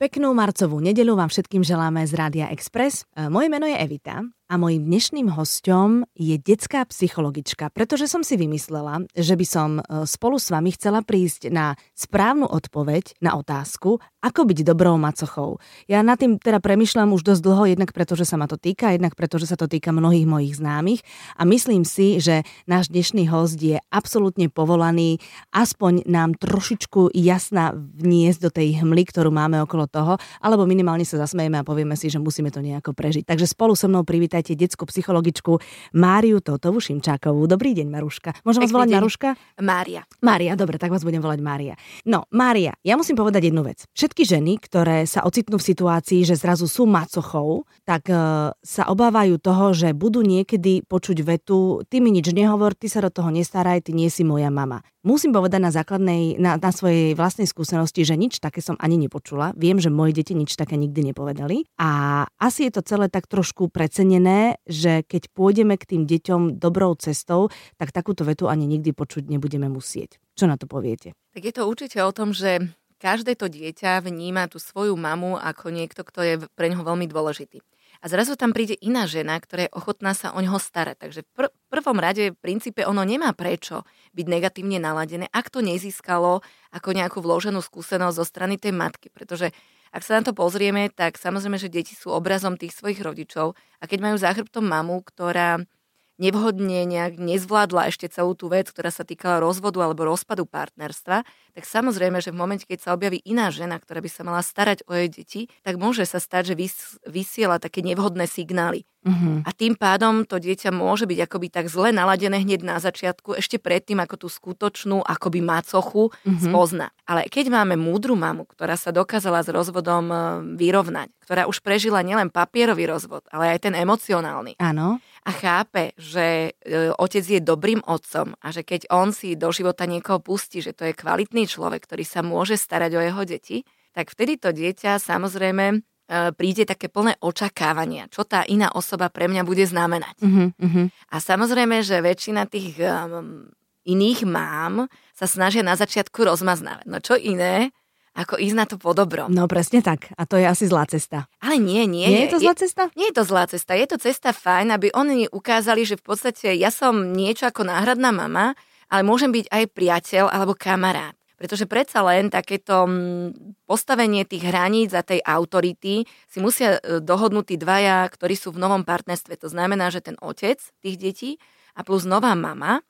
Peknú marcovú nedelu vám všetkým želáme z Rádia Express. E, moje meno je Evita a mojím dnešným hostom je detská psychologička, pretože som si vymyslela, že by som e, spolu s vami chcela prísť na správnu odpoveď na otázku, ako byť dobrou macochou. Ja nad tým teda premyšľam už dosť dlho, jednak preto, že sa ma to týka, jednak preto, že sa to týka mnohých mojich známych a myslím si, že náš dnešný host je absolútne povolaný aspoň nám trošičku jasná vniesť do tej hmly, ktorú máme okolo toho, alebo minimálne sa zasmejeme a povieme si, že musíme to nejako prežiť. Takže spolu so mnou privítaj vítajte detskú psychologičku Máriu Totovu Šimčákovú. Dobrý deň, Maruška. Môžem vás volať deň. Maruška? Mária. Mária, dobre, tak vás budem volať Mária. No, Mária, ja musím povedať jednu vec. Všetky ženy, ktoré sa ocitnú v situácii, že zrazu sú macochou, tak uh, sa obávajú toho, že budú niekedy počuť vetu, ty mi nič nehovor, ty sa do toho nestaraj, ty nie si moja mama. Musím povedať na základnej, na, na svojej vlastnej skúsenosti, že nič také som ani nepočula. Viem, že moje deti nič také nikdy nepovedali. A asi je to celé tak trošku precenené, že keď pôjdeme k tým deťom dobrou cestou, tak takúto vetu ani nikdy počuť nebudeme musieť. Čo na to poviete? Tak je to určite o tom, že každé to dieťa vníma tú svoju mamu ako niekto, kto je pre neho veľmi dôležitý a zrazu tam príde iná žena, ktorá je ochotná sa o neho starať. Takže v pr- prvom rade v princípe ono nemá prečo byť negatívne naladené, ak to nezískalo ako nejakú vloženú skúsenosť zo strany tej matky. Pretože ak sa na to pozrieme, tak samozrejme, že deti sú obrazom tých svojich rodičov a keď majú za mamu, ktorá nevhodne nejak nezvládla ešte celú tú vec, ktorá sa týkala rozvodu alebo rozpadu partnerstva, tak samozrejme, že v momente, keď sa objaví iná žena, ktorá by sa mala starať o jej deti, tak môže sa stať, že vys- vysiela také nevhodné signály. Uh-huh. A tým pádom to dieťa môže byť akoby tak zle naladené hneď na začiatku, ešte predtým, ako tú skutočnú akoby macochu uh-huh. spozna. Ale keď máme múdru mamu, ktorá sa dokázala s rozvodom e, vyrovnať, ktorá už prežila nielen papierový rozvod, ale aj ten emocionálny. Áno a chápe, že e, otec je dobrým otcom a že keď on si do života niekoho pustí, že to je kvalitný človek, ktorý sa môže starať o jeho deti, tak vtedy to dieťa samozrejme e, príde také plné očakávania, čo tá iná osoba pre mňa bude znamenať. Uh-huh, uh-huh. A samozrejme, že väčšina tých um, iných mám sa snažia na začiatku rozmaznávať. No čo iné, ako ísť na to po dobrom. No presne tak. A to je asi zlá cesta. Ale nie, nie. Nie je to zlá cesta? Je, nie je to zlá cesta. Je to cesta fajn, aby oni ukázali, že v podstate ja som niečo ako náhradná mama, ale môžem byť aj priateľ alebo kamarát. Pretože predsa len takéto mm, postavenie tých hraníc a tej autority si musia e, dohodnúť tí dvaja, ktorí sú v novom partnerstve. To znamená, že ten otec tých detí a plus nová mama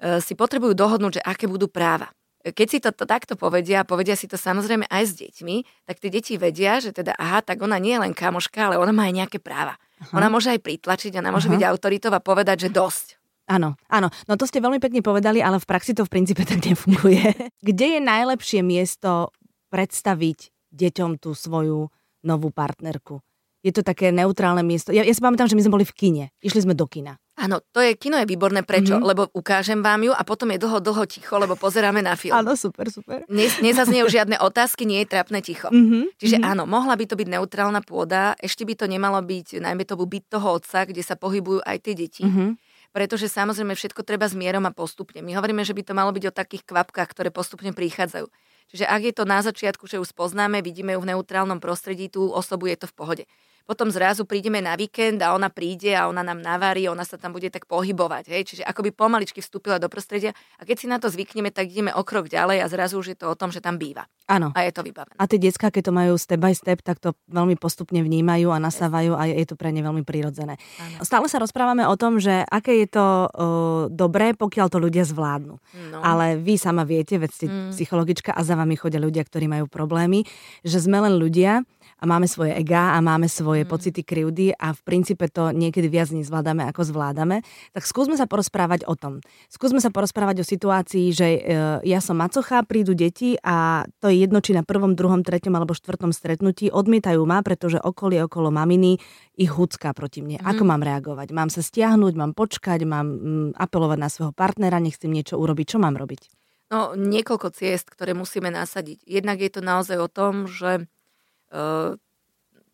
e, si potrebujú dohodnúť, že aké budú práva keď si to, to takto povedia, povedia si to samozrejme aj s deťmi, tak tie deti vedia, že teda aha, tak ona nie je len kamoška, ale ona má aj nejaké práva. Aha. Ona môže aj pritlačiť, ona môže aha. byť autoritou a povedať, že dosť. Áno, áno. No to ste veľmi pekne povedali, ale v praxi to v princípe tak nefunguje. Kde je najlepšie miesto predstaviť deťom tú svoju novú partnerku? Je to také neutrálne miesto. Ja, ja si pamätám, že my sme boli v kine. Išli sme do kina. Áno, to je, kino je výborné, prečo? Mm-hmm. Lebo ukážem vám ju a potom je dlho, dlho ticho, lebo pozeráme na film. Áno, super, super. Ne, nezazniejú žiadne otázky, nie je trápne ticho. Mm-hmm. Čiže mm-hmm. áno, mohla by to byť neutrálna pôda, ešte by to nemalo byť, najmä to byť toho otca, kde sa pohybujú aj tie deti. Mm-hmm. Pretože samozrejme všetko treba s mierom a postupne. My hovoríme, že by to malo byť o takých kvapkách, ktoré postupne prichádzajú. Čiže ak je to na začiatku, že ju spoznáme, vidíme ju v neutrálnom prostredí, tú osobu je to v pohode potom zrazu prídeme na víkend a ona príde a ona nám navarí, ona sa tam bude tak pohybovať. Hej? Čiže akoby pomaličky vstúpila do prostredia a keď si na to zvykneme, tak ideme o krok ďalej a zrazu už je to o tom, že tam býva. Áno. A je to vybavené. A tie detská, keď to majú step by step, tak to veľmi postupne vnímajú a nasávajú a je to pre ne veľmi prirodzené. Ano. Stále sa rozprávame o tom, že aké je to uh, dobré, pokiaľ to ľudia zvládnu. No. Ale vy sama viete, veď ste mm. psychologička a za vami chodia ľudia, ktorí majú problémy, že sme len ľudia a máme svoje ega a máme svoje mm. pocity krivdy a v princípe to niekedy viac nezvládame, ako zvládame, tak skúsme sa porozprávať o tom. Skúsme sa porozprávať o situácii, že e, ja som macocha, prídu deti a to je jedno, či na prvom, druhom, treťom alebo štvrtom stretnutí odmietajú ma, pretože okolie okolo maminy ich hucká proti mne. Mm. Ako mám reagovať? Mám sa stiahnuť, mám počkať, mám mm, apelovať na svojho partnera, nech si niečo urobiť. Čo mám robiť? No, niekoľko ciest, ktoré musíme nasadiť. Jednak je to naozaj o tom, že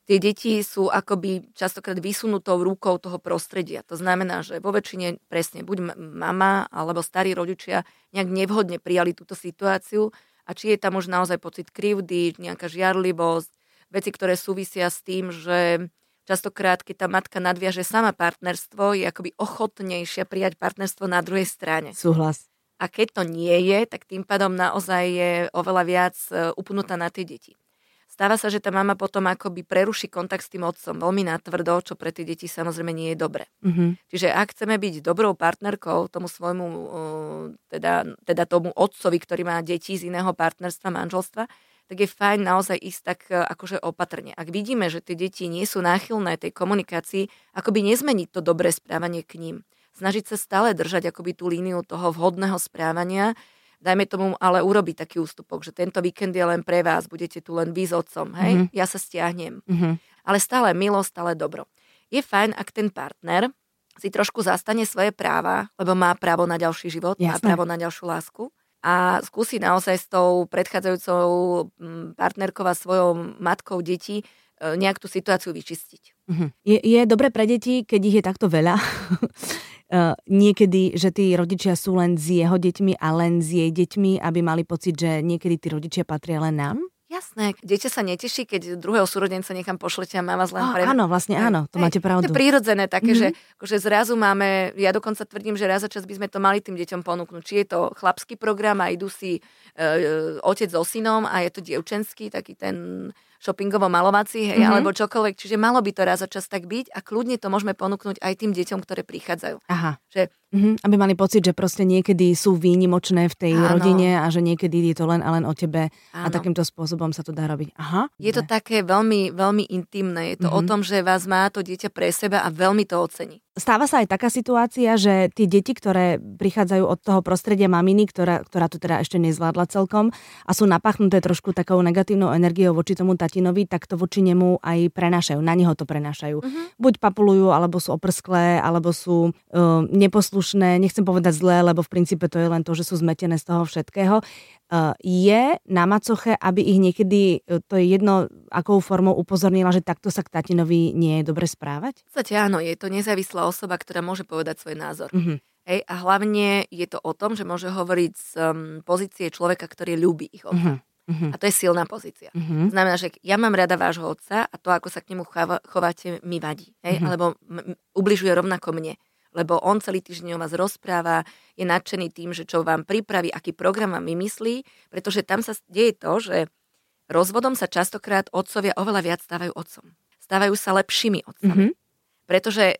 tie deti sú akoby častokrát vysunutou rukou toho prostredia. To znamená, že vo väčšine presne buď mama alebo starí rodičia nejak nevhodne prijali túto situáciu a či je tam už naozaj pocit krivdy, nejaká žiarlivosť, veci, ktoré súvisia s tým, že častokrát, keď tá matka nadviaže sama partnerstvo, je akoby ochotnejšia prijať partnerstvo na druhej strane. Súhlas. A keď to nie je, tak tým pádom naozaj je oveľa viac e, upnutá na tie deti. Stáva sa, že tá mama potom akoby preruší kontakt s tým otcom veľmi natvrdo, čo pre tie deti samozrejme nie je dobre. Mm-hmm. Čiže ak chceme byť dobrou partnerkou tomu svojmu, teda, teda tomu otcovi, ktorý má deti z iného partnerstva, manželstva, tak je fajn naozaj ísť tak e, akože opatrne. Ak vidíme, že tie deti nie sú náchylné tej komunikácii, akoby nezmeniť to dobré správanie k ním. Snažiť sa stále držať akoby tú líniu toho vhodného správania, dajme tomu ale urobiť taký ústupok, že tento víkend je len pre vás, budete tu len vy s otcom, hej, mm-hmm. ja sa stiahnem. Mm-hmm. Ale stále milo, stále dobro. Je fajn, ak ten partner si trošku zastane svoje práva, lebo má právo na ďalší život, Jasne. má právo na ďalšiu lásku a skúsi naozaj s tou predchádzajúcou mm, partnerkou a svojou matkou detí e, nejak tú situáciu vyčistiť. Mm-hmm. Je, je dobre pre deti, keď ich je takto veľa, niekedy, že tí rodičia sú len s jeho deťmi a len s jej deťmi, aby mali pocit, že niekedy tí rodičia patria len nám? Jasné, dieťa sa neteší, keď druhého súrodenca niekam pošlete a má vás len oh, pre... Áno, vlastne áno, to máte pravdu. To je prírodzené také, mm-hmm. že akože zrazu máme, ja dokonca tvrdím, že raz za čas by sme to mali tým deťom ponúknuť. Či je to chlapský program a idú si e, otec so synom a je to dievčenský, taký ten shoppingovo-malovací, hej, mm-hmm. alebo čokoľvek. Čiže malo by to raz za čas tak byť a kľudne to môžeme ponúknuť aj tým deťom, ktoré prichádzajú. Aha. Že Mm-hmm, aby mali pocit, že proste niekedy sú výnimočné v tej Áno. rodine a že niekedy je to len a len o tebe Áno. a takýmto spôsobom sa to dá robiť. Aha. Je to také veľmi, veľmi intimné. Je to mm-hmm. o tom, že vás má to dieťa pre seba a veľmi to ocení. Stáva sa aj taká situácia, že tie deti, ktoré prichádzajú od toho prostredia maminy, ktorá, ktorá tu teda ešte nezvládla celkom a sú napachnuté trošku takou negatívnou energiou voči tomu tatinovi, tak to voči nemu aj prenášajú. Na neho to prenášajú. Uh-huh. Buď papulujú, alebo sú oprsklé, alebo sú uh, neposlušné. Nechcem povedať zlé, lebo v princípe to je len to, že sú zmetené z toho všetkého. Uh, je na macoche, aby ich niekedy, uh, to je jedno, akou formou upozornila, že takto sa k tatinovi nie je dobre správať? V áno, je to nezávislá osoba, ktorá môže povedať svoj názor. Uh-huh. Hej, a hlavne je to o tom, že môže hovoriť z um, pozície človeka, ktorý ľúbi ich otca. Uh-huh. A to je silná pozícia. Uh-huh. Znamená, že ja mám rada vášho otca a to, ako sa k nemu chováte, mi vadí. Hej? Uh-huh. Alebo m- ubližuje rovnako mne lebo on celý týždeň o vás rozpráva, je nadšený tým, že čo vám pripraví, aký program vám vymyslí, pretože tam sa deje to, že rozvodom sa častokrát otcovia oveľa viac stávajú otcom. Stávajú sa lepšími otcami. Mm-hmm. Pretože e,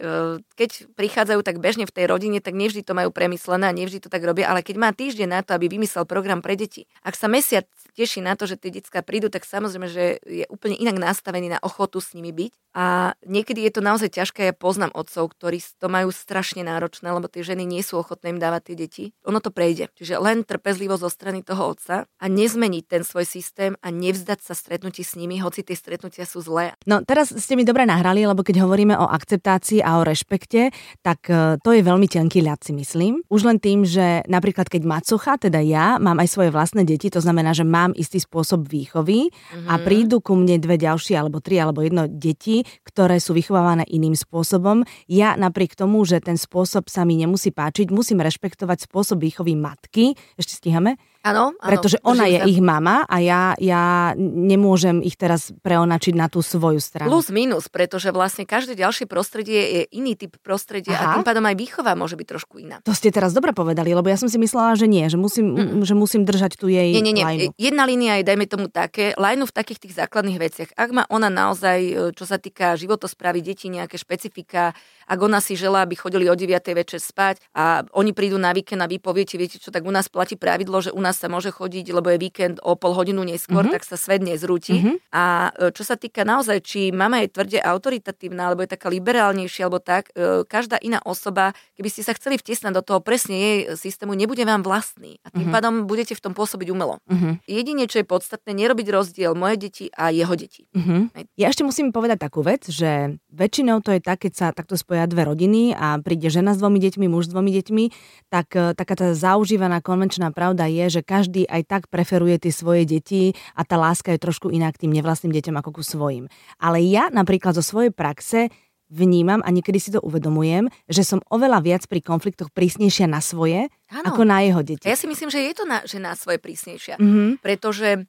keď prichádzajú tak bežne v tej rodine, tak nevždy to majú premyslené a nevždy to tak robia, ale keď má týždeň na to, aby vymyslel program pre deti, ak sa mesiac teší na to, že tie detská prídu, tak samozrejme, že je úplne inak nastavený na ochotu s nimi byť. A niekedy je to naozaj ťažké, ja poznám otcov, ktorí to majú strašne náročné, lebo tie ženy nie sú ochotné im dávať tie deti. Ono to prejde. Čiže len trpezlivo zo strany toho otca a nezmeniť ten svoj systém a nevzdať sa stretnutí s nimi, hoci tie stretnutia sú zlé. No teraz ste mi dobre nahrali, lebo keď hovoríme o akceptácii a o rešpekte, tak e, to je veľmi tenký ľad si myslím. Už len tým, že napríklad keď macocha, teda ja, mám aj svoje vlastné deti, to znamená, že mám istý spôsob výchovy mm-hmm. a mhm. prídu ku mne dve ďalšie alebo tri alebo jedno deti, ktoré sú vychovávané iným spôsobom. Ja napriek tomu, že ten spôsob sa mi nemusí páčiť, musím rešpektovať spôsob výchovy matky. Ešte stíhame? Áno, Pretože ona je sa. ich mama a ja, ja nemôžem ich teraz preonačiť na tú svoju stranu. Plus minus, pretože vlastne každé ďalšie prostredie je iný typ prostredia Aha. a tým pádom aj výchova môže byť trošku iná. To ste teraz dobre povedali, lebo ja som si myslela, že nie, že musím, mm. že musím držať tu jej nie, nie, nie. Lajnu. Jedna línia je, dajme tomu také, lajnu v takých tých základných veciach. Ak má ona naozaj, e, čo sa týka životosprávy detí, nejaké špecifika, ak ona si želá, aby chodili o 9. večer spať a oni prídu na víkend a vy poviete, viete čo, tak u nás platí pravidlo, že u nás nás sa môže chodiť, lebo je víkend o pol hodinu neskôr, mm-hmm. tak sa svet nezrúti. Mm-hmm. A e, čo sa týka naozaj, či mama je tvrde autoritatívna, alebo je taká liberálnejšia, alebo tak, e, každá iná osoba, keby ste sa chceli vtesnať do toho presne jej systému, nebude vám vlastný. A tým mm-hmm. pádom budete v tom pôsobiť umelo. Mm-hmm. Jedine, čo je podstatné, nerobiť rozdiel moje deti a jeho deti. Mm-hmm. Ja ešte musím povedať takú vec, že väčšinou to je tak, keď sa takto spoja dve rodiny a príde žena s dvomi deťmi, muž s dvomi deťmi, tak e, taká tá zaužívaná konvenčná pravda je, že každý aj tak preferuje tie svoje deti a tá láska je trošku iná k tým nevlastným deťom ako ku svojim. Ale ja napríklad zo svojej praxe vnímam a niekedy si to uvedomujem, že som oveľa viac pri konfliktoch prísnejšia na svoje, ano. ako na jeho deti. Ja si myslím, že je to na, že na svoje prísnejšia, mm-hmm. pretože e,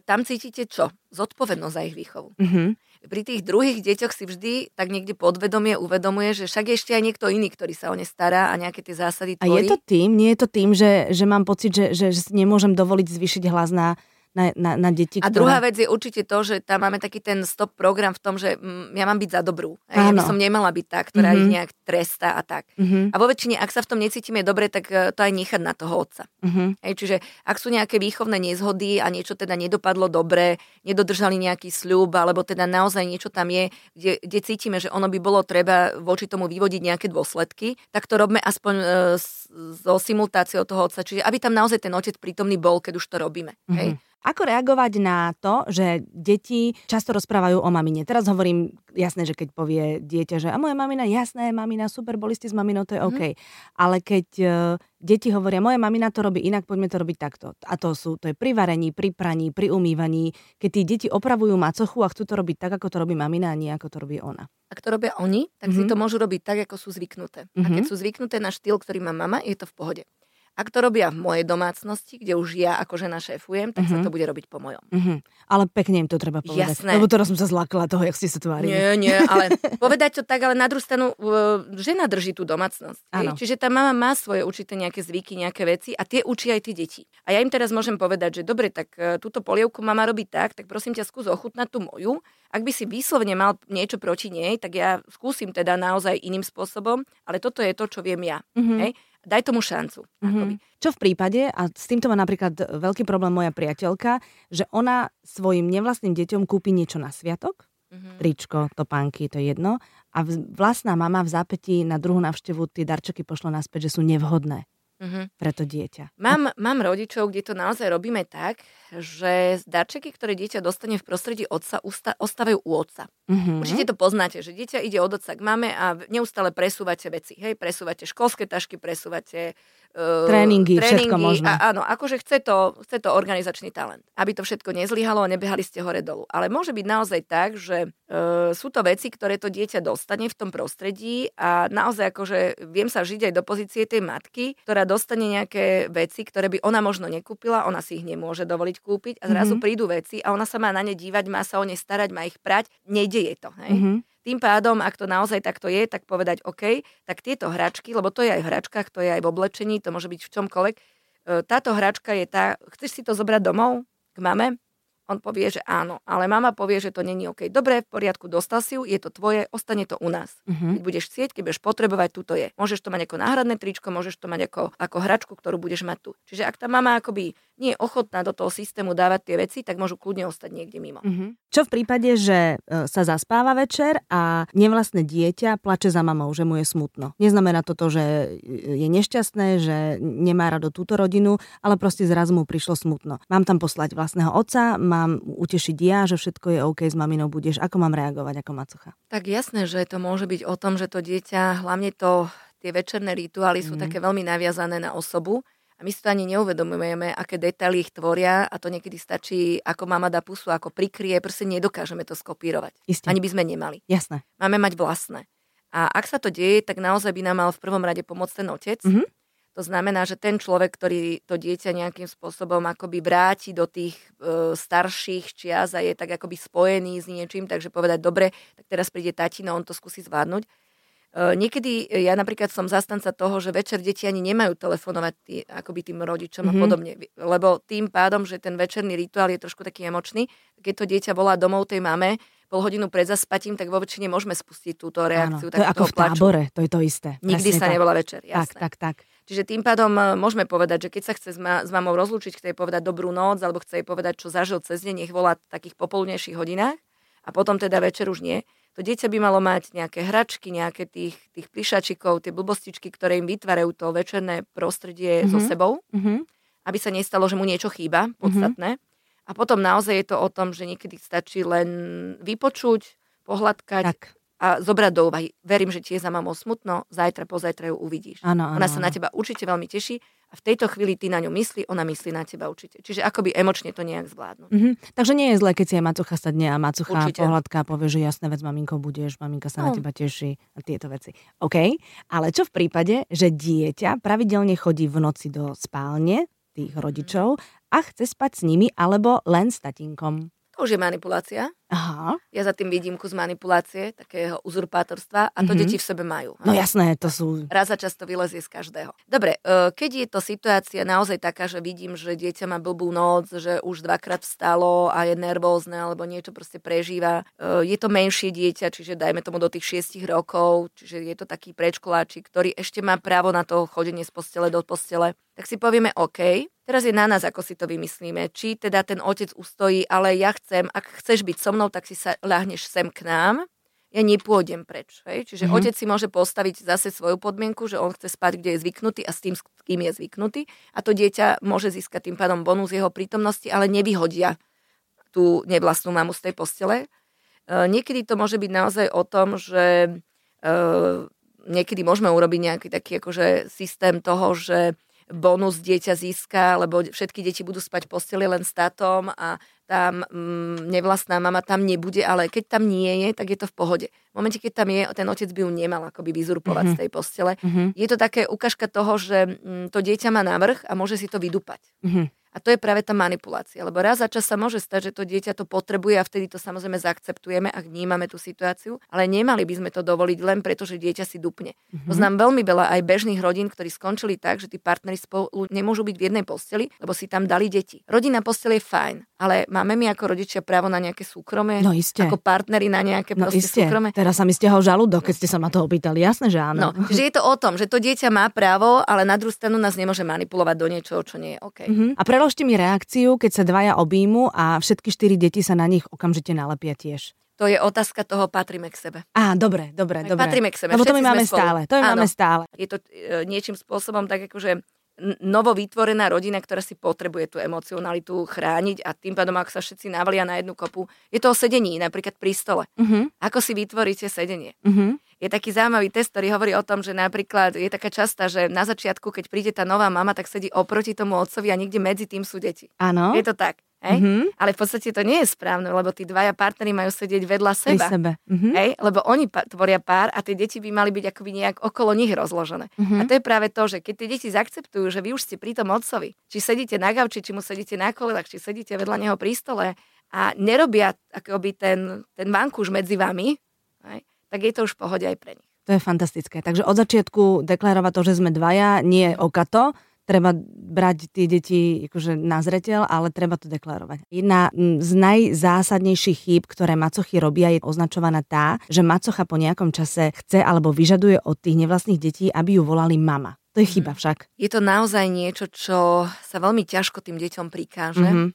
tam cítite čo? Zodpovednosť za ich výchovu. Mm-hmm. Pri tých druhých deťoch si vždy tak niekde podvedomie uvedomuje, že však ešte aj niekto iný, ktorý sa o ne stará a nejaké tie zásady tvorí. A je to tým, nie je to tým, že, že mám pocit, že, že, že nemôžem dovoliť zvýšiť hlas na na, na, na deti. A druhá vec je určite to, že tam máme taký ten stop program v tom, že mm, ja mám byť za dobrú. Ja by som nemala byť tá, ktorá mm-hmm. ich nejak trestá a tak. Mm-hmm. A vo väčšine, ak sa v tom necítime dobre, tak e, to aj nechať na toho otca. Mm-hmm. Hej, čiže ak sú nejaké výchovné nezhody a niečo teda nedopadlo dobre, nedodržali nejaký sľub, alebo teda naozaj niečo tam je, kde, kde cítime, že ono by bolo treba voči tomu vyvodiť nejaké dôsledky, tak to robme aspoň e, so simultáciou toho otca. Čiže aby tam naozaj ten otec prítomný bol, keď už to robíme. Mm-hmm. Hej? Ako reagovať na to, že deti často rozprávajú o mamine? Teraz hovorím, jasné, že keď povie dieťa, že a moja mamina, jasné, mamina, super, boli ste s maminou, to je OK. Mm. Ale keď uh, deti hovoria, moja mamina to robí inak, poďme to robiť takto. A to sú, to je pri varení, pri praní, pri umývaní, keď tí deti opravujú macochu a chcú to robiť tak, ako to robí mamina a nie ako to robí ona. Ak to robia oni, tak mm-hmm. si mhm. to môžu robiť tak, ako sú zvyknuté. Mm-hmm. A keď mhm. sú zvyknuté na štýl, ktorý má mama, je to v pohode. Ak to robia v mojej domácnosti, kde už ja ako žena šéfujem, tak uh-huh. sa mhm. to bude robiť po mojom. Uh-huh. Ale pekne im to treba povedať. Jasné. Lebo teraz som sa zlakla toho, jak ste sa tvárili. Nie, nie, ale povedať to tak, ale na druhú stranu žena drží tú domácnosť. Čiže tá mama má svoje určité nejaké zvyky, nejaké veci a tie učí aj tie deti. A ja im teraz môžem povedať, že dobre, tak e, túto polievku mama robí tak, tak prosím ťa skús ochutnať tú moju. Ak by si výslovne mal niečo proti nej, tak ja skúsim teda naozaj iným spôsobom, ale toto je to, čo viem ja. Uh-huh. Hej? Daj tomu šancu. Mm-hmm. Čo v prípade, a s týmto má napríklad veľký problém moja priateľka, že ona svojim nevlastným deťom kúpi niečo na sviatok, mm-hmm. tričko, topánky, to je jedno, a vlastná mama v zápätí na druhú návštevu tie darčeky pošlo naspäť, že sú nevhodné mm-hmm. pre to dieťa. Mám, mám rodičov, kde to naozaj robíme tak, že darčeky, ktoré dieťa dostane v prostredí otca, usta- ostávajú u otca. Mm-hmm. Určite to poznáte, že dieťa ide od otca k mame a neustále presúvate veci. Hej, presúvate školské tašky, presúvate tréningy, tréningy všetko možné. A, áno, akože chce to, chce to organizačný talent. Aby to všetko nezlyhalo a nebehali ste hore dolu. Ale môže byť naozaj tak, že uh, sú to veci, ktoré to dieťa dostane v tom prostredí a naozaj akože viem sa žiť aj do pozície tej matky, ktorá dostane nejaké veci, ktoré by ona možno nekúpila, ona si ich nemôže dovoliť kúpiť a zrazu mm-hmm. prídu veci a ona sa má na ne dívať, má sa o ne starať, má ich prať, nejde je to. Hej? Mm-hmm. Tým pádom, ak to naozaj takto je, tak povedať OK, tak tieto hračky, lebo to je aj v hračkách, to je aj v oblečení, to môže byť v čomkoľvek, e, táto hračka je tá, chceš si to zobrať domov k mame? On povie, že áno, ale mama povie, že to není OK. Dobre, v poriadku, dostal si ju, je to tvoje, ostane to u nás. Uh-huh. Keď budeš chcieť, keď budeš potrebovať, túto je. Môžeš to mať ako náhradné tričko, môžeš to mať ako, ako hračku, ktorú budeš mať tu. Čiže ak tá mama akoby nie je ochotná do toho systému dávať tie veci, tak môžu kľudne ostať niekde mimo. Uh-huh. Čo v prípade, že e, sa zaspáva večer a nevlastné dieťa plače za mamou, že mu je smutno. Neznamená to to, že je nešťastné, že nemá rado túto rodinu, ale proste zrazu mu prišlo smutno. Mám tam poslať vlastného otca, mám utešiť ja, že všetko je OK s maminou budeš. Ako mám reagovať ako macocha? Tak jasné, že to môže byť o tom, že to dieťa, hlavne to tie večerné rituály mm. sú mhm. také veľmi naviazané na osobu a my si to ani neuvedomujeme, aké detaily ich tvoria a to niekedy stačí, ako mama dá pusu, ako prikrie, proste nedokážeme to skopírovať. Isté. Ani by sme nemali. Jasné. Máme mať vlastné. A ak sa to deje, tak naozaj by nám mal v prvom rade pomôcť ten otec. Mm-hmm. To znamená, že ten človek, ktorý to dieťa nejakým spôsobom akoby vráti do tých e, starších čias a je tak akoby spojený s niečím, takže povedať, dobre, tak teraz príde tatino, on to skúsi zvládnuť niekedy e, ja napríklad som zastanca toho, že večer deti ani nemajú telefonovať tý, akoby tým rodičom mm-hmm. a mhm. podobne. Lebo tým pádom, že ten večerný rituál je trošku taký emočný, keď to dieťa volá domov tej mame, pol hodinu pred zaspatím, tak vo väčšine môžeme spustiť túto reakciu. Áno, to je ako v tábore, to je to isté. Nikdy sa tak. nebola večer, jasné. Tak, tak, tak. Čiže tým pádom e, môžeme povedať, že keď sa chce s, ma, s mamou rozlúčiť, chce jej povedať dobrú noc, alebo chce jej povedať, čo zažil cez deň, nech volá v takých popoludnejších hodinách a potom teda večer už nie to dieťa by malo mať nejaké hračky, nejaké tých, tých plišačikov, tie blbostičky, ktoré im vytvárajú to večerné prostredie mm-hmm. so mhm. sebou, mm-hmm. aby sa nestalo, že mu niečo chýba, mhm. podstatné. Mm-hmm. A potom naozaj je to o tom, že niekedy stačí len vypočuť, pohľadkať, tak. A zobrať do úvahy. Verím, že ti je za mamou smutno, zajtra, pozajtra ju uvidíš. Ano, ano, ona sa na teba určite veľmi teší a v tejto chvíli ty na ňu myslí, ona myslí na teba určite. Čiže akoby emočne to nejak zvládnu. Mm-hmm. Takže nie je zle, keď si aj macocha sadne a macocha určite. pohľadka povie, že jasné vec, maminko budeš, maminka sa no. na teba teší a tieto veci. OK, ale čo v prípade, že dieťa pravidelne chodí v noci do spálne tých rodičov a chce spať s nimi alebo len s tatínkom? To už je manipulácia. Aha. Ja za tým vidím kus manipulácie, takého uzurpátorstva a to mm-hmm. deti v sebe majú. No jasné, to sú... Raz za často vylezie z každého. Dobre, e, keď je to situácia naozaj taká, že vidím, že dieťa má blbú noc, že už dvakrát vstalo a je nervózne alebo niečo proste prežíva, e, je to menšie dieťa, čiže dajme tomu do tých 6 rokov, čiže je to taký predškoláčik, ktorý ešte má právo na to chodenie z postele do postele, tak si povieme OK, teraz je na nás, ako si to vymyslíme. Či teda ten otec ustojí, ale ja chcem, ak chceš byť so mnou, tak si sa ľahneš sem k nám, ja nepôjdem preč. Hej? Čiže mm-hmm. otec si môže postaviť zase svoju podmienku, že on chce spať, kde je zvyknutý a s tým, s kým je zvyknutý. A to dieťa môže získať tým pádom bonus jeho prítomnosti, ale nevyhodia tú nevlastnú mamu z tej postele. E, niekedy to môže byť naozaj o tom, že e, niekedy môžeme urobiť nejaký taký akože systém toho, že bonus dieťa získa, lebo všetky deti budú spať v posteli len s tátom a tam mm, nevlastná mama tam nebude, ale keď tam nie je, tak je to v pohode. V momente, keď tam je, ten otec by ju nemal akoby vyzurpovať mm-hmm. z tej postele. Mm-hmm. Je to také ukážka toho, že mm, to dieťa má návrh a môže si to vydupať. Mm-hmm. A to je práve tá manipulácia, lebo raz za čas sa môže stať, že to dieťa to potrebuje a vtedy to samozrejme zaakceptujeme, ak vnímame tú situáciu, ale nemali by sme to dovoliť len preto, že dieťa si dupne. Mm-hmm. Poznám veľmi veľa aj bežných rodín, ktorí skončili tak, že tí partneri spolu nemôžu byť v jednej posteli, lebo si tam dali deti. Rodina posteli je fajn, ale máme my ako rodičia právo na nejaké súkromie? No isté. Ako partneri na nejaké no, isté. súkromie? Teraz sa mi stiahol žalúdok, keď ste sa ma to opýtali. Jasné, že áno. No, že je to o tom, že to dieťa má právo, ale na druhú stranu nás nemôže manipulovať do niečoho, čo nie je OK. Mm-hmm. A preložte mi reakciu keď sa dvaja objímu a všetky štyri deti sa na nich okamžite nalepia tiež? To je otázka toho, patríme k sebe. Á, dobre, dobre, dobre. Patríme k sebe. Lebo to my máme spolu. stále. To my máme stále. Je to e, niečím spôsobom tak akože novo vytvorená rodina, ktorá si potrebuje tú emocionalitu chrániť a tým pádom, ak sa všetci navalia na jednu kopu, je to o sedení, napríklad pri stole. Uh-huh. Ako si vytvoríte sedenie? Uh-huh. Je taký zaujímavý test, ktorý hovorí o tom, že napríklad je taká častá, že na začiatku, keď príde tá nová mama, tak sedí oproti tomu otcovi a niekde medzi tým sú deti. Áno. Je to tak. Hej? Mm-hmm. Ale v podstate to nie je správne, lebo tí dvaja partnery majú sedieť vedľa seba. Pri sebe. Mm-hmm. Hej? Lebo oni pa- tvoria pár a tie deti by mali byť akoby nejak okolo nich rozložené. Mm-hmm. A to je práve to, že keď tie deti zaakceptujú, že vy už ste pri tom otcovi, či sedíte na gauči, či mu sedíte na kolenách, či sedíte vedľa neho pri stole a nerobia akoby ten, ten vankúš medzi vami, hej? tak je to už v pohode aj pre nich. To je fantastické. Takže od začiatku deklarovať to, že sme dvaja, nie okato, treba brať tie deti akože na zreteľ, ale treba to deklarovať. Jedna z najzásadnejších chýb, ktoré macochy robia, je označovaná tá, že macocha po nejakom čase chce alebo vyžaduje od tých nevlastných detí, aby ju volali mama. To je chyba mhm. však. Je to naozaj niečo, čo sa veľmi ťažko tým deťom prikáže. Mm-hmm.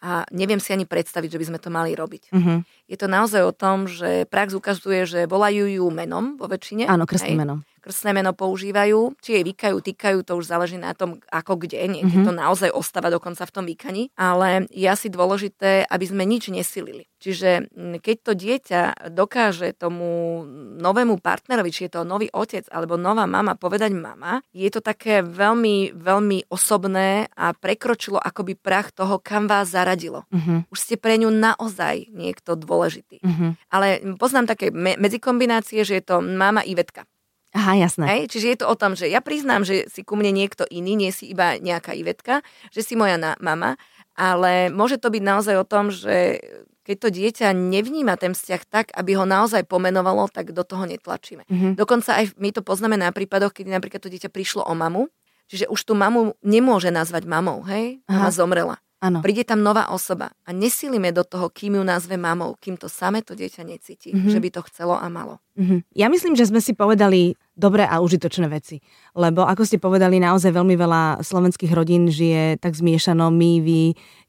A neviem si ani predstaviť, že by sme to mali robiť. Mm-hmm. Je to naozaj o tom, že prax ukazuje, že volajú ju menom vo väčšine. Áno, krstným menom krstné meno používajú, či jej vykajú, týkajú, to už záleží na tom, ako kde, niekde mm-hmm. to naozaj ostáva dokonca v tom vykaní, ale je asi dôležité, aby sme nič nesilili. Čiže keď to dieťa dokáže tomu novému partnerovi, či je to nový otec alebo nová mama, povedať mama, je to také veľmi, veľmi osobné a prekročilo akoby prach toho, kam vás zaradilo. Uh-huh. Už ste pre ňu naozaj niekto dôležitý. Uh-huh. Ale poznám také me- medzikombinácie, že je to mama Ivetka. Aha, jasné. Hej? Čiže je to o tom, že ja priznám, že si ku mne niekto iný, nie si iba nejaká Ivetka, že si moja na- mama, ale môže to byť naozaj o tom, že keď to dieťa nevníma ten vzťah tak, aby ho naozaj pomenovalo, tak do toho netlačíme. Mm-hmm. Dokonca aj my to poznáme na prípadoch, keď napríklad to dieťa prišlo o mamu, čiže už tú mamu nemôže nazvať mamou, hej? Mama zomrela. Ano. Príde tam nová osoba a nesilíme do toho, kým ju nazve mamou, kým to samé to dieťa necíti, mm-hmm. že by to chcelo a malo. Mm-hmm. Ja myslím, že sme si povedali dobré a užitočné veci. Lebo ako ste povedali, naozaj veľmi veľa slovenských rodín žije tak zmiešano, my, vy,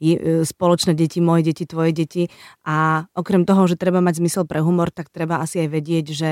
e, spoločné deti, moje deti, tvoje deti. A okrem toho, že treba mať zmysel pre humor, tak treba asi aj vedieť, že,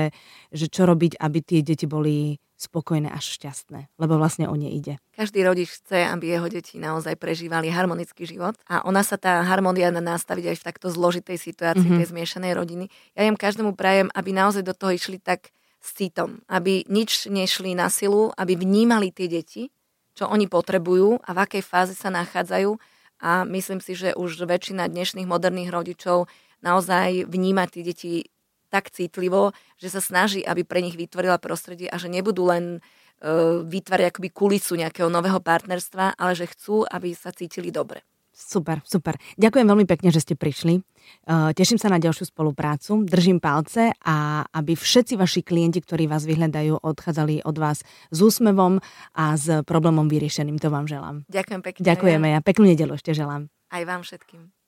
že čo robiť, aby tie deti boli spokojné až šťastné, lebo vlastne o ne ide. Každý rodič chce, aby jeho deti naozaj prežívali harmonický život a ona sa tá harmonia dá nastaviť aj v takto zložitej situácii mm-hmm. tej zmiešanej rodiny. Ja im každému prajem, aby naozaj do toho išli tak s citom, aby nič nešli na silu, aby vnímali tie deti, čo oni potrebujú a v akej fáze sa nachádzajú a myslím si, že už väčšina dnešných moderných rodičov naozaj vníma tie deti tak citlivo, že sa snaží, aby pre nich vytvorila prostredie a že nebudú len uh, vytvárať akoby kulisu nejakého nového partnerstva, ale že chcú, aby sa cítili dobre. Super, super. Ďakujem veľmi pekne, že ste prišli. Uh, teším sa na ďalšiu spoluprácu. Držím palce a aby všetci vaši klienti, ktorí vás vyhľadajú, odchádzali od vás s úsmevom a s problémom vyriešeným. To vám želám. Ďakujem pekne. Ďakujeme ja. Peknú nedelu ešte želám. Aj vám všetkým.